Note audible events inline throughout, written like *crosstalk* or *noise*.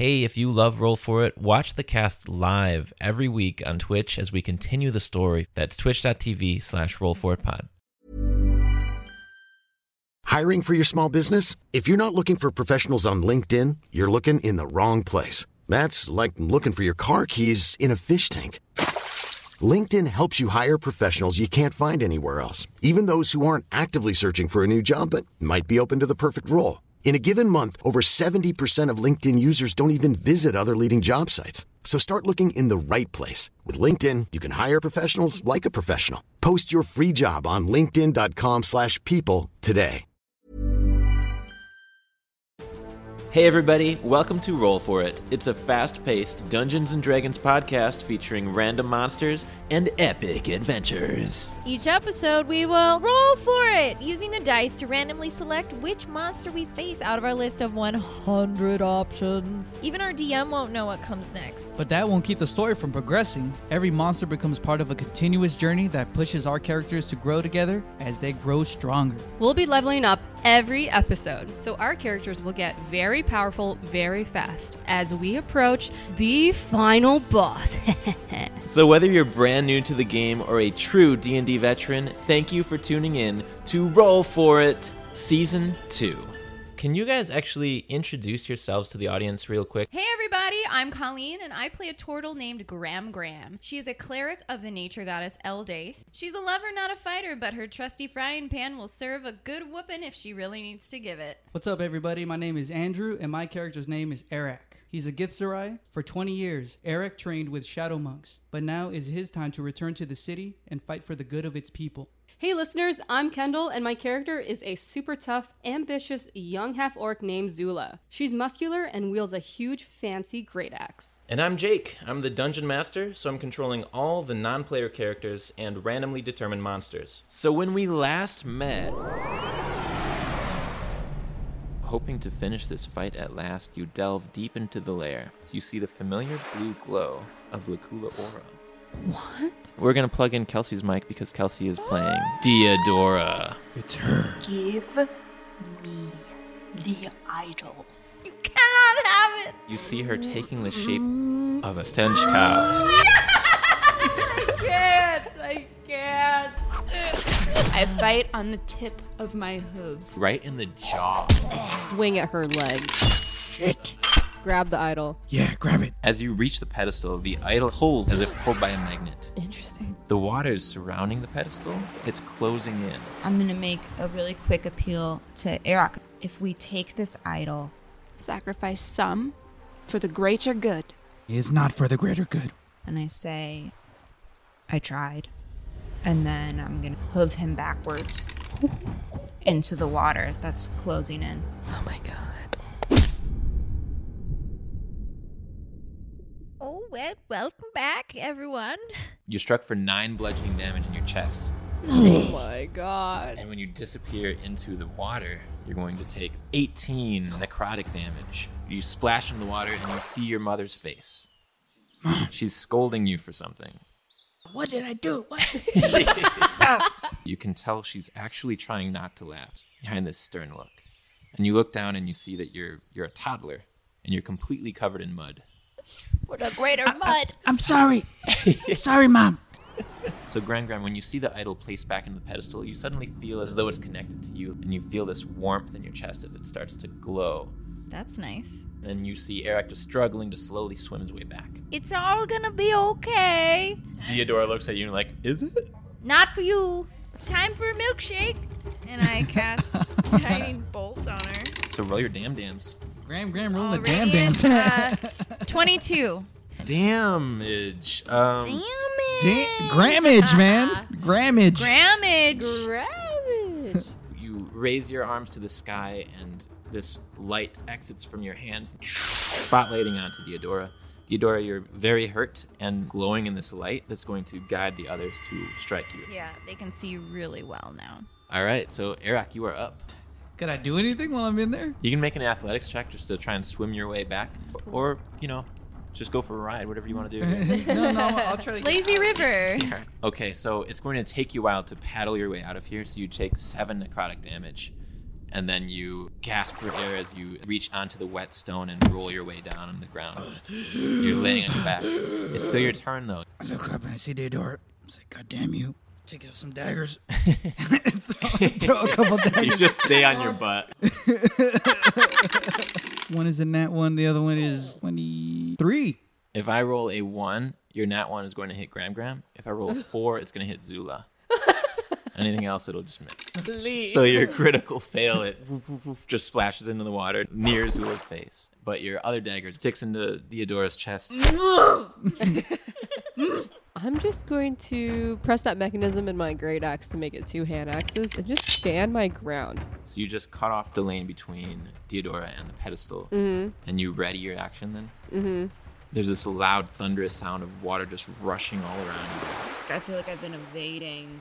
Hey, if you love Roll For It, watch the cast live every week on Twitch as we continue the story. That's twitch.tv slash roll for it pod. Hiring for your small business? If you're not looking for professionals on LinkedIn, you're looking in the wrong place. That's like looking for your car keys in a fish tank. LinkedIn helps you hire professionals you can't find anywhere else, even those who aren't actively searching for a new job but might be open to the perfect role. In a given month, over 70% of LinkedIn users don't even visit other leading job sites. So start looking in the right place. With LinkedIn, you can hire professionals like a professional. Post your free job on linkedin.com slash people today. Hey everybody, welcome to Roll For It. It's a fast-paced Dungeons & Dragons podcast featuring random monsters and epic adventures. Each episode, we will roll for it using the dice to randomly select which monster we face out of our list of 100 options. Even our DM won't know what comes next. But that won't keep the story from progressing. Every monster becomes part of a continuous journey that pushes our characters to grow together as they grow stronger. We'll be leveling up every episode, so our characters will get very powerful very fast as we approach the final boss. *laughs* So whether you're brand new to the game or a true D&D veteran, thank you for tuning in to Roll For It Season 2. Can you guys actually introduce yourselves to the audience real quick? Hey everybody, I'm Colleen and I play a turtle named Gram Gram. She is a cleric of the nature goddess Eldaith. She's a lover, not a fighter, but her trusty frying pan will serve a good whooping if she really needs to give it. What's up, everybody? My name is Andrew, and my character's name is Eric. He's a Githzerai. For 20 years, Eric trained with shadow monks, but now is his time to return to the city and fight for the good of its people. hey listeners, I'm Kendall, and my character is a super tough, ambitious young half orc named Zula. She's muscular and wields a huge, fancy great axe. And I'm Jake. I'm the dungeon master, so I'm controlling all the non-player characters and randomly determined monsters. So when we last met, hoping to finish this fight at last, you delve deep into the lair. So you see the familiar blue glow of Lacula Aura. What? We're gonna plug in Kelsey's mic because Kelsey is playing Diodora. It's her. Give me the idol. You cannot have it! You see her taking the shape mm. of a stench cow. *laughs* I fight on the tip of my hooves. Right in the jaw. Swing at her legs. Shit. Grab the idol. Yeah, grab it. As you reach the pedestal, the idol pulls as if pulled by a magnet. Interesting. The water is surrounding the pedestal, it's closing in. I'm gonna make a really quick appeal to Eric. If we take this idol, Sacrifice some for the greater good. It's not for the greater good. and I say, I tried, and then I'm gonna hoof him backwards into the water that's closing in. Oh my god. Oh, well, welcome back, everyone. You're struck for nine bludgeoning damage in your chest. Oh my god. And when you disappear into the water, you're going to take 18 necrotic damage. You splash in the water and you see your mother's face. She's scolding you for something. What did I do? What? *laughs* You can tell she's actually trying not to laugh behind this stern look. And you look down and you see that you're you're a toddler and you're completely covered in mud. For the greater mud. I'm sorry. sorry, Mom. So Gram Gram, when you see the idol placed back in the pedestal, you suddenly feel as though it's connected to you, and you feel this warmth in your chest as it starts to glow. That's nice. And you see Eric just struggling to slowly swim his way back. It's all gonna be okay. Theodora looks at you and like, is it? Not for you. It's time for a milkshake. And I cast *laughs* Guiding Bolt on her. So roll your damn dams. Gram, Gram, rolling the Already damn it's, uh, *laughs* 22. Damage. Um, Damn Da- grammage, man. Grammage. Grammage. Ravage. You raise your arms to the sky, and this light exits from your hands, spotlighting onto Theodora. Theodora, you're very hurt and glowing in this light that's going to guide the others to strike you. Yeah, they can see you really well now. All right, so Eric, you are up. Could I do anything while I'm in there? You can make an athletics check just to try and swim your way back, or you know, just go for a ride, whatever you want to do. *laughs* no, no, I'll try to. Lazy River. *laughs* Yeah. Okay, so it's going to take you a while to paddle your way out of here, so you take seven necrotic damage. And then you gasp for air as you reach onto the wet stone and roll your way down on the ground. You're laying on your back. It's still your turn though. I look up and I see Theodore. I say, God damn you. Take out some daggers. *laughs* Throw a couple daggers. You just stay on your butt. *laughs* One is a nat one. The other one is twenty-three. If I roll a one, your nat one is going to hit Gram Gram. If I roll a four, it's going to hit Zula. Anything else, it'll just miss. So your critical fail, it woof, woof, woof, just splashes into the water near Zula's face. But your other dagger sticks into Theodora's chest. I'm just going to press that mechanism in my great axe to make it two hand axes and just stand my ground. So you just cut off the lane between Theodora and the pedestal, Mm-hmm. and you ready your action then. Mm-hmm. There's this loud, thunderous sound of water just rushing all around you guys. I feel like I've been evading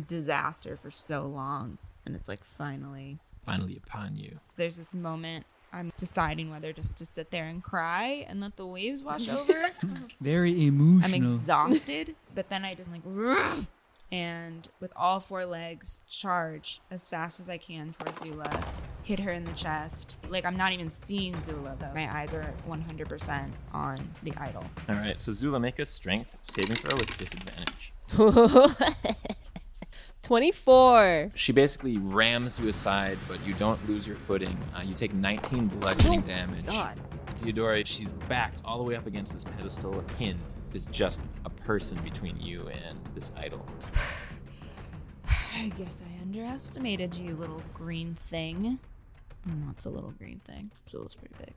disaster for so long, and it's like finally Finally upon you. there's this moment. I'm deciding whether just to sit there and cry and let the waves wash over. *laughs* Very emotional. I'm exhausted, but then I just like *laughs* and with all four legs charge as fast as I can towards Zula, hit her in the chest. Like I'm not even seeing Zula though. My eyes are 100% on the idol. All right, so Zula, make a strength saving throw with disadvantage. *laughs* 24. She basically rams you aside, but you don't lose your footing. Uh, you take 19 bludgeoning damage. God. Theodora, she's backed all the way up against this pedestal. Pinned is just a person between you and this idol. *sighs* I guess I underestimated you, little green thing. Not a little green thing. Zula's pretty big.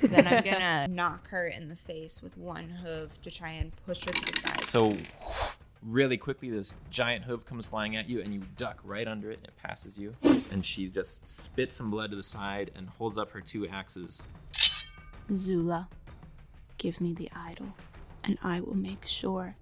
*laughs* then I'm gonna knock her in the face with one hoof to try and push her to the side. So, really quickly, this giant hoof comes flying at you, and you duck right under it, and it passes you. And she just spits some blood to the side and holds up her two axes. Zula, give me the idol, and I will make sure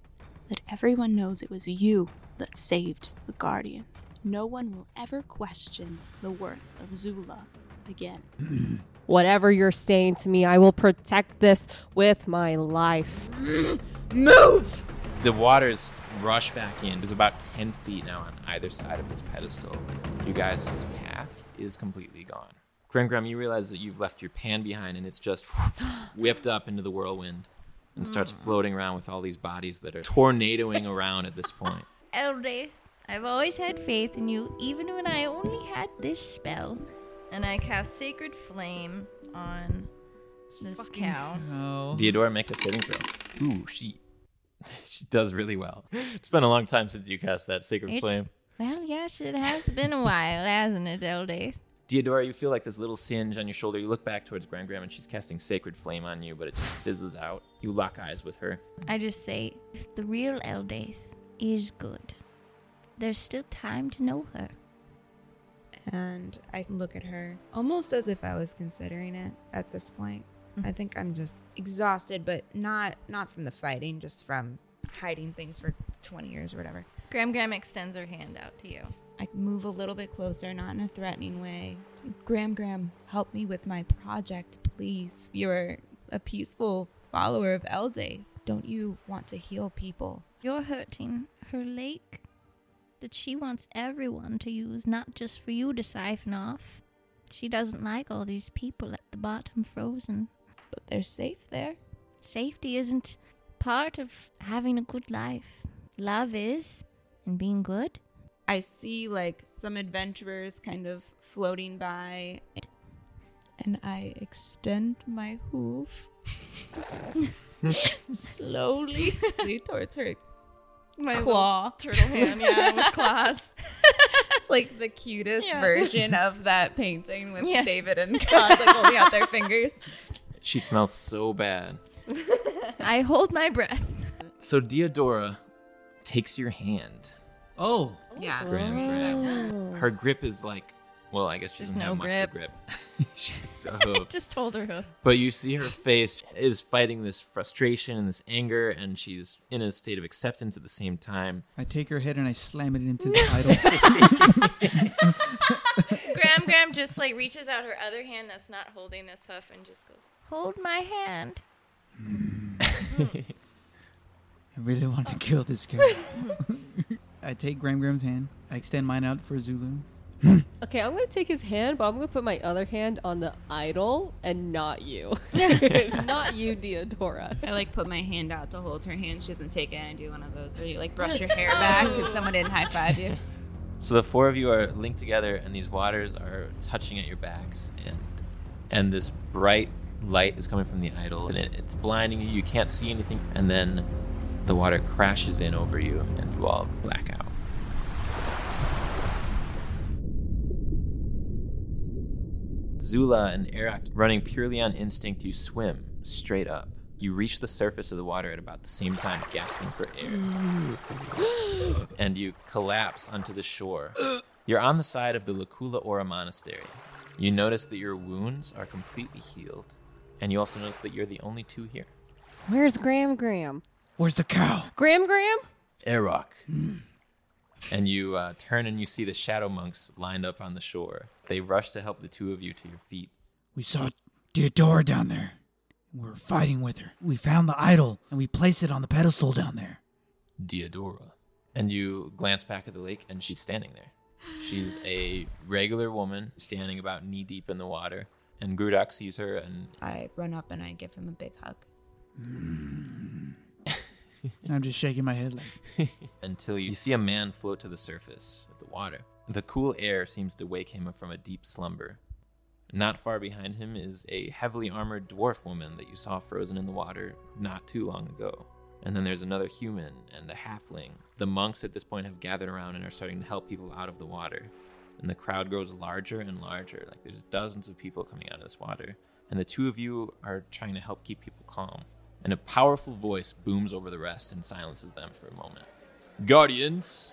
that everyone knows it was you that saved the Guardians. No one will ever question the worth of Zula again. *clears throat* Whatever you're saying to me, I will protect this with my life. *gasps* Move! The waters rush back in. There's about 10 feet now on either side of this pedestal. You guys' his path is completely gone. Grim Grim, you realize that you've left your pan behind and it's just *gasps* whipped up into the whirlwind and starts mm. floating around with all these bodies that are tornadoing *laughs* around at this point. Eldaith, I've always had faith in you, even when I only had this spell. And I cast Sacred Flame on this cow. Oh. Theodora, make a saving throw. Ooh, she *laughs* she does really well. It's been a long time since you cast that Sacred It's- Flame. Well, yes, it has been a while, hasn't it, Eldaith? Theodora, you feel like this little singe on your shoulder. You look back towards Gran Gram and she's casting Sacred Flame on you, but it just fizzes out. You lock eyes with her. I just say, if the real Eldaith is good, there's still time to know her. And I look at her almost as if I was considering it at this point. I think I'm just exhausted, but not not from the fighting, just from hiding things for 20 years or whatever. Gram Gram extends her hand out to you. I move a little bit closer, not in a threatening way. Gram Gram, help me with my project, please. You're a peaceful follower of Eldaith. Don't you want to heal people? You're hurting her lake that she wants everyone to use, not just for you to siphon off. She doesn't like all these people at the bottom frozen. But they're safe there. Safety isn't part of having a good life. Love is, and being good. I see like some adventurers kind of floating by, and I extend my hoof *laughs* slowly towards her My claw. turtle hand, yeah, with *laughs* claws. It's like the cutest Yeah. version of that painting with Yeah. David and God like holding out their fingers. *laughs* She smells so bad. *laughs* I hold my breath. So Theodora takes your hand. Oh. Yeah. Gran Gram. Oh. Her grip is like, well, I guess she There's doesn't no have much of a grip. *laughs* She's just a *laughs* hoof. Just hold her hoof. But you see her face is fighting this frustration and this anger, and she's in a state of acceptance at the same time. I take her head and I slam it into the idol. Gram Gram just like reaches out her other hand that's not holding this hoof and just goes, Hold my hand. *laughs* I really want to kill this guy. *laughs* I take Gram Gram's hand. I extend mine out for Zulu. *laughs* Okay, I'm gonna take his hand, but I'm gonna put my other hand on the idol and not you. not you, Diodora. I like put my hand out to hold her hand. She doesn't take it. And I do one of those where you like brush your hair back because someone didn't high five you. So the four of you are linked together, and these waters are touching at your backs, and and this bright light is coming from the idol, and it, it's blinding you. You can't see anything, and then the water crashes in over you, and you all black out. Zula and Erak, running purely on instinct, you swim straight up. You reach the surface of the water at about the same time, gasping for air. *gasps* and you collapse onto the shore. You're on the side of the Lakula Ora Monastery. You notice that your wounds are completely healed. And you also notice that you're the only two here. Where's Gram Gram? Where's the cow? Gram Gram? Arak. And you uh, turn and you see the shadow monks lined up on the shore. They rush to help the two of you to your feet. We saw Deodora down there. We were fighting with her. We found the idol and we placed it on the pedestal down there. Diodora. And you glance back at the lake, and she's standing there. She's a regular woman standing about knee deep in the water. And Grudak sees her, and I run up and I give him a big hug. *laughs* I'm just shaking my head like, *laughs* until you see a man float to the surface of the water. The cool air seems to wake him from a deep slumber. Not far behind him is a heavily armored dwarf woman that you saw frozen in the water not too long ago. And then there's another human and a halfling. The monks at this point have gathered around and are starting to help people out of the water. And the crowd grows larger and larger. Like there's dozens of people coming out of this water. And the two of you are trying to help keep people calm. And a powerful voice booms over the rest and silences them for a moment. Guardians!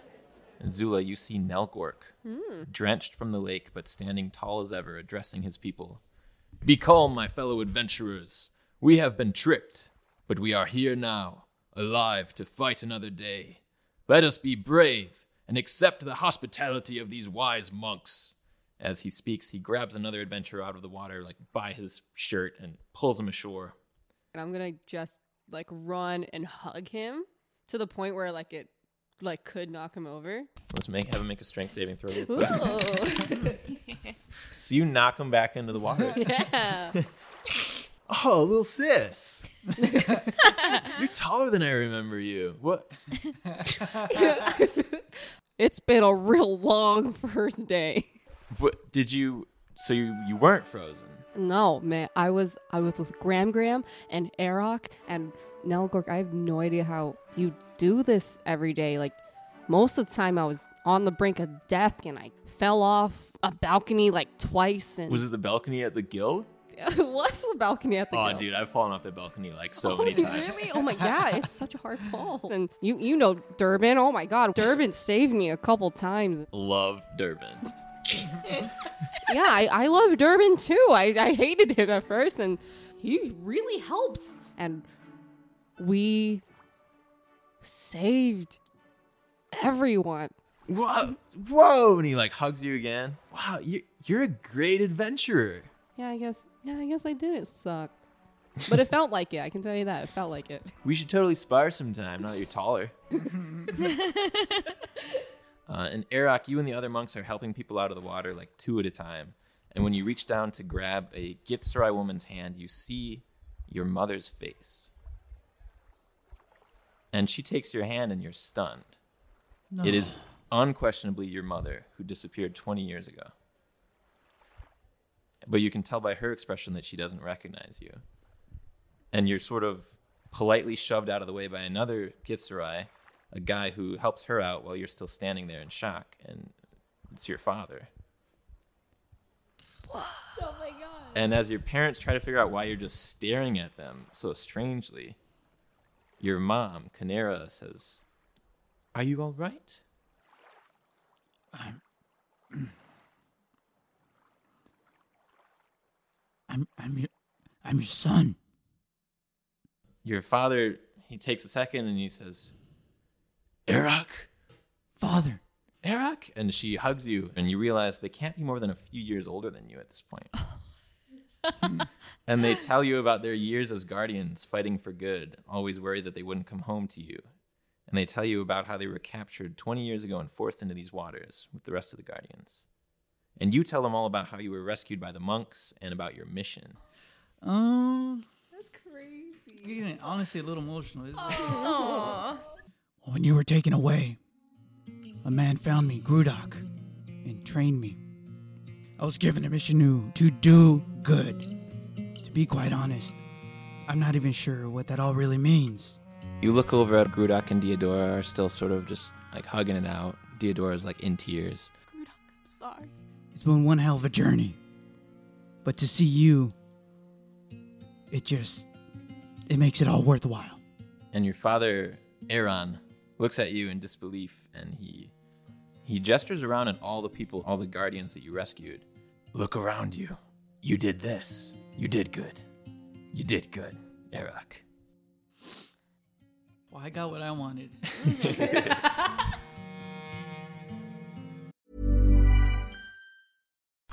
And Zula, you see Nelgork, hmm. drenched from the lake, but standing tall as ever, addressing his people. Be calm, my fellow adventurers. We have been tricked, but we are here now, alive to fight another day. Let us be brave and accept the hospitality of these wise monks. As he speaks, he grabs another adventurer out of the water, like by his shirt, and pulls him ashore. And I'm gonna just like run and hug him to the point where like it like could knock him over. Let's make have him make a strength saving throw. real quick. *laughs* So you knock him back into the water. *laughs* yeah. Oh, little sis. You're taller than I remember you. What? It's been a real long first day. What did you? So you you weren't frozen. No, man, I was I was with Gram Gram and Arak and Nelgork. I have no idea how you do this every day. Like most of the time, I was on the brink of death and I fell off a balcony like twice. And Was it the balcony at the Guild? *laughs* was the balcony at the Oh, Guild. dude, I've fallen off the balcony like so Oh, many times. Really? *laughs* Oh my *laughs* god, it's such a hard fall. And you you know Durban. Oh my god, Durban saved me a couple times. Love Durban. Yeah, I, I love Durban too. I, I hated him at first, and he really helps. And we saved everyone. Whoa, whoa! And he like hugs you again. Wow, you you're a great adventurer. Yeah, I guess. Yeah, I guess I didn't suck, but it felt like it. I can tell you that it felt like it. We should totally spar sometime. Now that you're taller. *laughs* uh, and Arak, you and the other monks are helping people out of the water like two at a time. And when you reach down to grab a Githzerai woman's hand, you see your mother's face. And she takes your hand and you're stunned. It is unquestionably your mother who disappeared 20 years ago. But you can tell by her expression that she doesn't recognize you and you're sort of politely shoved out of the way by another Githzerai, a guy who helps her out while you're still standing there in shock, and it's your father. Oh my god. And as your parents try to figure out why you're just staring at them so strangely, your mom, Canera, says, Are you all right? I'm I'm your I'm your son. Your father, he takes a second and he says, Arak, Father. Arak? And she hugs you, and you realize they can't be more than a few years older than you at this point. *laughs* and they tell you about their years as guardians fighting for good, always worried that they wouldn't come home to you. And they tell you about how they were captured 20 years ago and forced into these waters with the rest of the guardians. And you tell them all about how you were rescued by the monks and about your mission. Um, that's crazy. Getting honestly a little emotional, isn't it? When you were taken away, a man found me, Grudak, and trained me. I was given a mission to, to do good. To be quite honest, I'm not even sure what that all really means. You look over at Grudak and Diodora are still sort of just like hugging it out. Diodora's like in tears. Grudak, I'm sorry. It's been one hell of a journey. But to see you, it just, it makes it all worthwhile. And your father, Aaron, looks at you in disbelief and he he gestures around at all the people, all the guardians that you rescued. Look around you. You did this. You did good. You did good, Arak. Well, I got what I wanted. *laughs*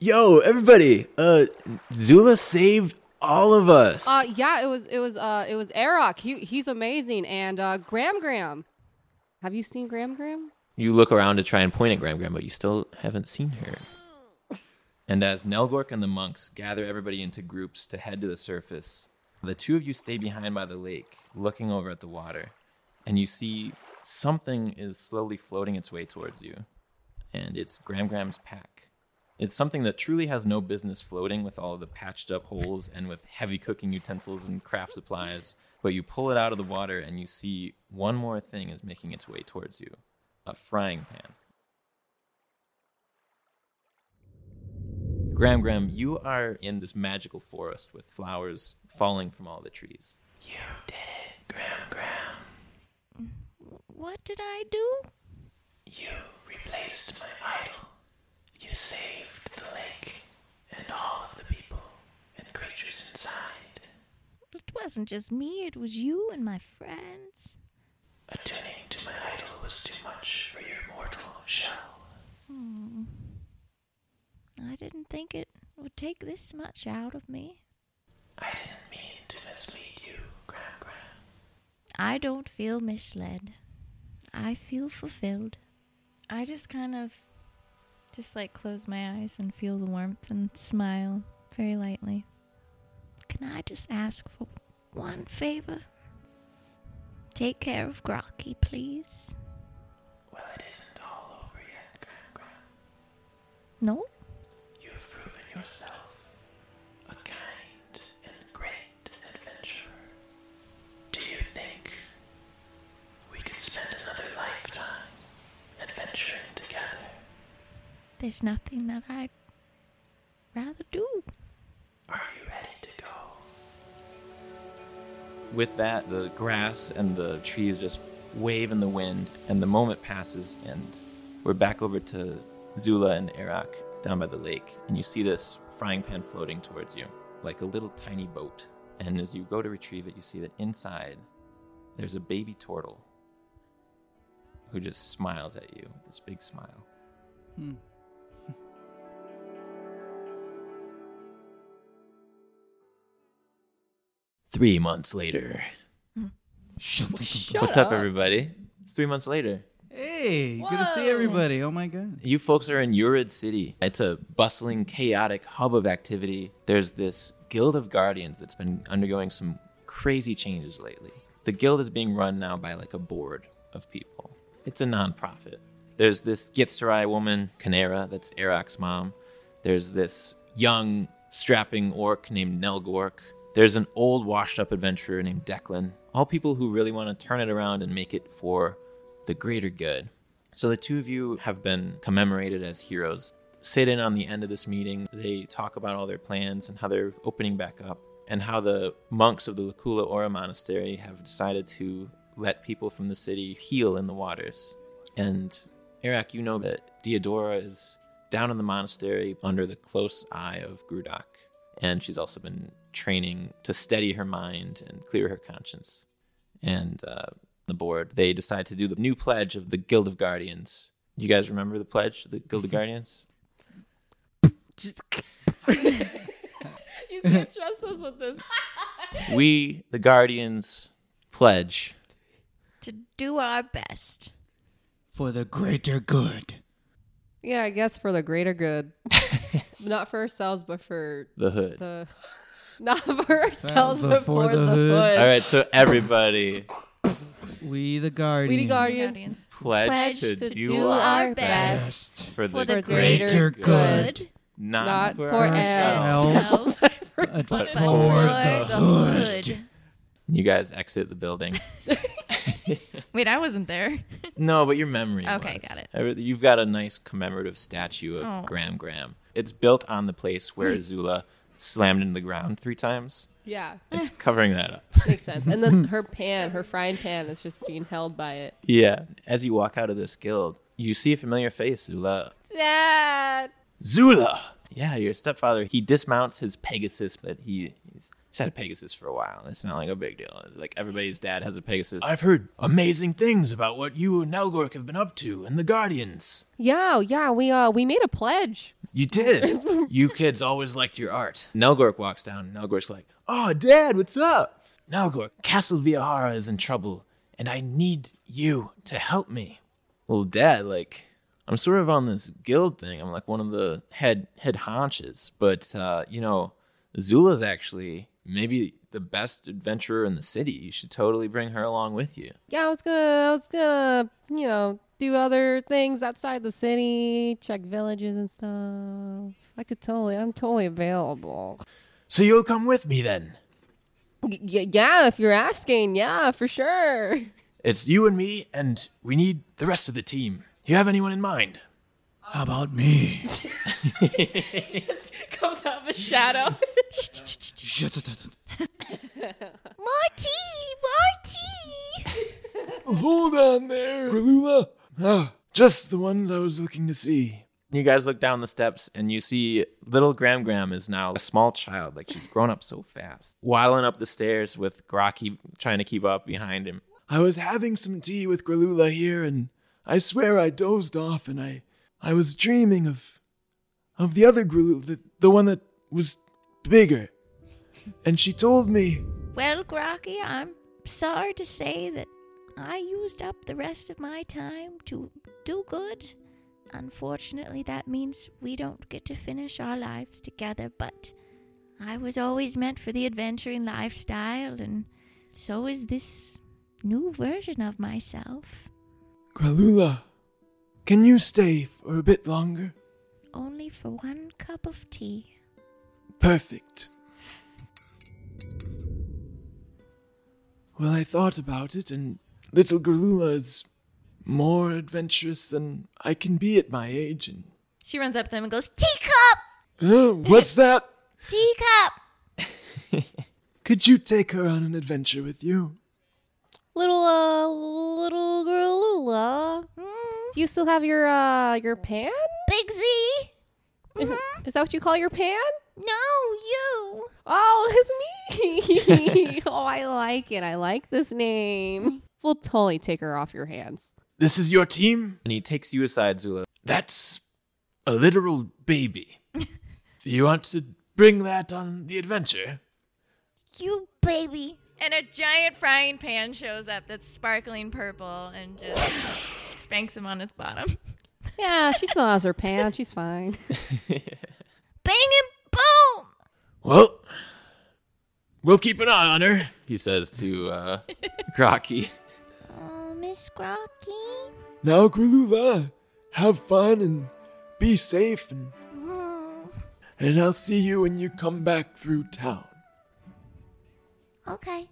Yo, everybody! Uh, Zula saved all of us. Uh, yeah, it was it was uh it was Arak. He he's amazing, and uh, Gram Gram. Have you seen Gram Gram? You look around to try and point at Gram Gram, but you still haven't seen her. And as Nelgork and the monks gather everybody into groups to head to the surface, the two of you stay behind by the lake, looking over at the water, and you see something is slowly floating its way towards you. And it's Gram Gram's pack. It's something that truly has no business floating with all of the patched up holes and with heavy cooking utensils and craft supplies. But you pull it out of the water and you see one more thing is making its way towards you a frying pan. Gram, Gram, you are in this magical forest with flowers falling from all the trees. You did it, Gram, Gram. What did I do? You replaced my idol. You saved the lake and all of the people and creatures inside. It wasn't just me, it was you and my friends. Attuning to my idol was too much for your mortal shell. Hmm. I didn't think it would take this much out of me. I didn't mean to mislead you, Gram Gram. I don't feel misled. I feel fulfilled. I just kind of just like close my eyes and feel the warmth and smile very lightly. Can I just ask for one favor? Take care of Grocky, please. Well, it isn't all over yet, Gram Gram. No? You've proven yourself There's nothing that I'd rather do. Are you ready to go? With that, the grass and the trees just wave in the wind, and the moment passes, and we're back over to Zula and Arak down by the lake, and you see this frying pan floating towards you, like a little tiny boat. And as you go to retrieve it, you see that inside there's a baby turtle who just smiles at you, with this big smile. Hmm. Three months later. What's up, everybody? It's three months later. Hey, good to see everybody. Oh my god. You folks are in Urid City. It's a bustling, chaotic hub of activity. There's this Guild of Guardians that's been undergoing some crazy changes lately. The guild is being run now by like a board of people. It's a nonprofit. There's this Githzerai woman, Kanera, that's Arak's mom. There's this young, strapping orc named Nelgork. There's an old, washed up adventurer named Declan. All people who really want to turn it around and make it for the greater good. So the two of you have been commemorated as heroes. Sit in on the end of this meeting. They talk about all their plans and how they're opening back up, and how the monks of the Lakula Ora Monastery have decided to let people from the city heal in the waters. And Eric, you know that Diodora is down in the monastery under the close eye of Grudak, and she's also been training to steady her mind and clear her conscience. And uh, the board, they decide to do the new pledge of the Guild of Guardians. You guys remember the pledge, of the Guild of Guardians? *laughs* You can't trust us with this. *laughs* we, the Guardians, pledge To do our best. For the greater good. Yeah, I guess for the greater good. *laughs* Not for ourselves, but for the hood. the. *laughs* Not for ourselves, but for for the the, hood. hood. All right, so everybody We the Guardians. We the Guardians. Guardians. pledge, Pledge to, to do, do our our best best for the, the greater greater good. Good. not, Not for, for ourselves. ourselves. But *laughs* But for for the the hood. hood. You guys exit the building. *laughs* Wait, I wasn't there. No, but your memory. Okay, was. got it. Every- You've got a nice commemorative statue of Oh. Gram Gram. It's built on the place where Zula slammed into the ground three times. Yeah, It's *laughs* covering that up. *laughs* makes sense. And then *laughs* her pan, her frying pan, is just being held by it. Yeah. As you walk out of this guild, you see a familiar face, Zula. Dad. Zula! Yeah, your stepfather. He dismounts his Pegasus, but he, he's, he's had a Pegasus for a while. It's not like a big deal. It's like everybody's dad has a Pegasus. I've heard amazing things about what you and Nelgork have been up to and the Guardians. Yeah, yeah. We uh we made a pledge. You did. *laughs* you kids always liked your art. Nelgork walks down. and Nelgork's like, "Oh, Dad, what's up?" Nelgork, Castle Viahara is in trouble, and I need you to help me. Well, Dad, like, I'm sort of on this guild thing. I'm like one of the head head haunches, but uh, you know, Zula's actually maybe the best adventurer in the city. You should totally bring her along with you. Yeah, I was gonna I was gonna you know do other things outside the city, check villages and stuff. I could totally. I'm totally available. So you'll come with me then. Y- yeah, if you're asking, yeah, for sure. It's you and me, and we need the rest of the team. You have anyone in mind? How about me? Comes out of a shadow. *laughs* Marty! Marty! Hold on there, Gralula. Ah, just the ones I was looking to see. You guys look down the steps and you see little Gram Gram is now a small child. Like she's grown up so fast. Waddling up the stairs with Grocky trying to keep up behind him. I was having some tea with Gralula here and I swear I dozed off and I I was dreaming of of the other Gralula, the, the one that was bigger. And she told me Well, Grocky, I'm sorry to say that I used up the rest of my time to do good. Unfortunately, that means we don't get to finish our lives together, but I was always meant for the adventuring lifestyle, and so is this new version of myself. Gralula, can you stay for a bit longer? Only for one cup of tea. Perfect. Well, I thought about it, and little Gralula is more adventurous than I can be at my age. And She runs up to them and goes, Teacup! Uh, what's that? *laughs* Teacup! *laughs* Could you take her on an adventure with you? Little uh little girl Lula. Do you still have your uh your pan? Big Z! Is, is that what you call your pan? No, you! Oh, *laughs* it's me. *laughs* oh, I like it. I like this name. We'll totally take her off your hands. This is your team? And he takes you aside, Zula. That's a literal baby. *laughs* you want to bring that on the adventure? You baby. And a giant frying pan shows up that's sparkling purple and just spanks him on his bottom. *laughs* Yeah, she still has her pan. She's fine. *laughs* Bang and boom! Well, we'll keep an eye on her, he says to uh, *laughs* Grocky. Oh, Miss Grocky. Now, Grulula, have fun and be safe, and, and I'll see you when you come back through town. Okay.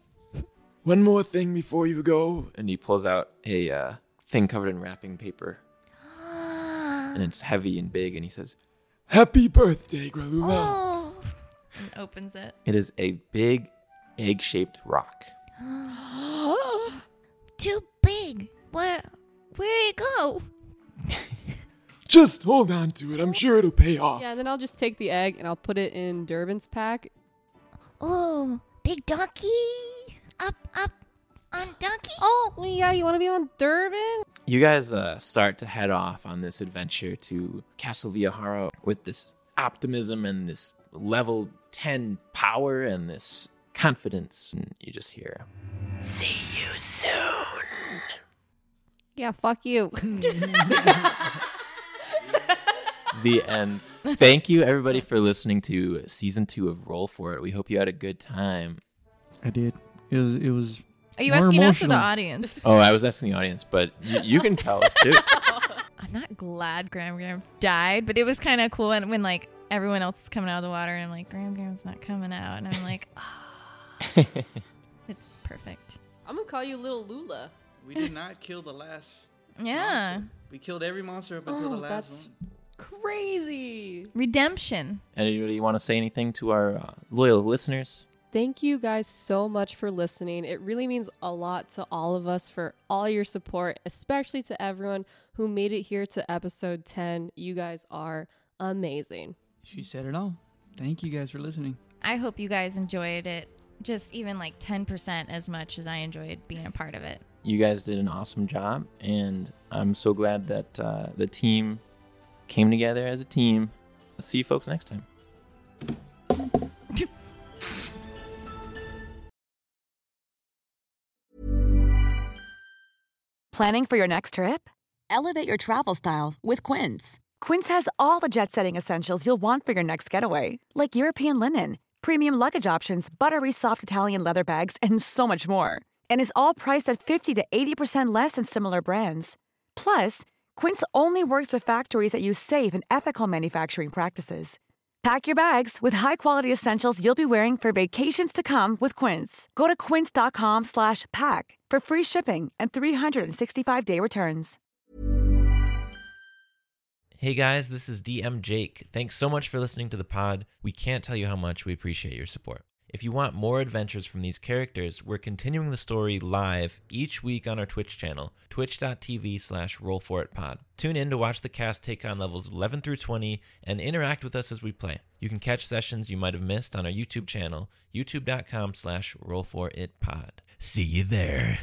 One more thing before you go. And he pulls out a uh, thing covered in wrapping paper, *gasps* and it's heavy and big. And he says, Happy birthday, Grulula. Oh. And opens it. "It is a big, egg-shaped rock." *gasps* Too big. Where where'd it go? *laughs* Just hold on to it. I'm sure it'll pay off. Yeah, then I'll just take the egg and I'll put it in Durban's pack. Oh, big donkey. Up, up on donkey. Oh, yeah, you want to be on Durban? You guys uh, start to head off on this adventure to Castle Villaharo with this optimism and this level 10 power and this confidence. And you just hear, See you soon. Yeah, fuck you. *laughs* the end. *laughs* Thank you, everybody, for listening to season two of Roll For It. We hope you had a good time. I did. It was. It was. Are you more asking us or the audience? *laughs* Oh, I was asking the audience, but you, you can tell us too. *laughs* I'm not glad Gram Gram died, but it was kind of cool when, when like everyone else is coming out of the water and I'm like Gram Gram's not coming out, and I'm like, ah, it's perfect. I'm gonna call you Little Lula. We did not kill the last. Yeah, monster. We killed every monster up until the Oh, last that's one. Crazy. redemption. Anybody want to say anything to our uh, loyal listeners? Thank you guys so much for listening. It really means a lot to all of us for all your support, especially to everyone who made it here to episode 10. You guys are amazing. She said it all. Thank you guys for listening. I hope you guys enjoyed it, just even like 10% as much as I enjoyed being a part of it. You guys did an awesome job, and I'm so glad that uh, the team came together as a team. See you folks next time. Planning for your next trip? Elevate your travel style with Quince. Quince has all the jet setting essentials you'll want for your next getaway, like European linen, premium luggage options, buttery soft Italian leather bags, and so much more. And is all priced at 50 to 80% less than similar brands. Plus, Quince only works with factories that use safe and ethical manufacturing practices. Pack your bags with high-quality essentials you'll be wearing for vacations to come with Quince. Go to quince.com slash pack for free shipping and 365-day returns. Hey guys, this is DM Jake. Thanks so much for listening to the pod. We can't tell you how much we appreciate your support. If you want more adventures from these characters, we're continuing the story live each week on our Twitch channel, twitch.tv slash rollforitpod. Tune in to watch the cast take on levels 11 through 20 and interact with us as we play. You can catch sessions you might have missed on our YouTube channel, youtube.com slash rollforitpod. See you there.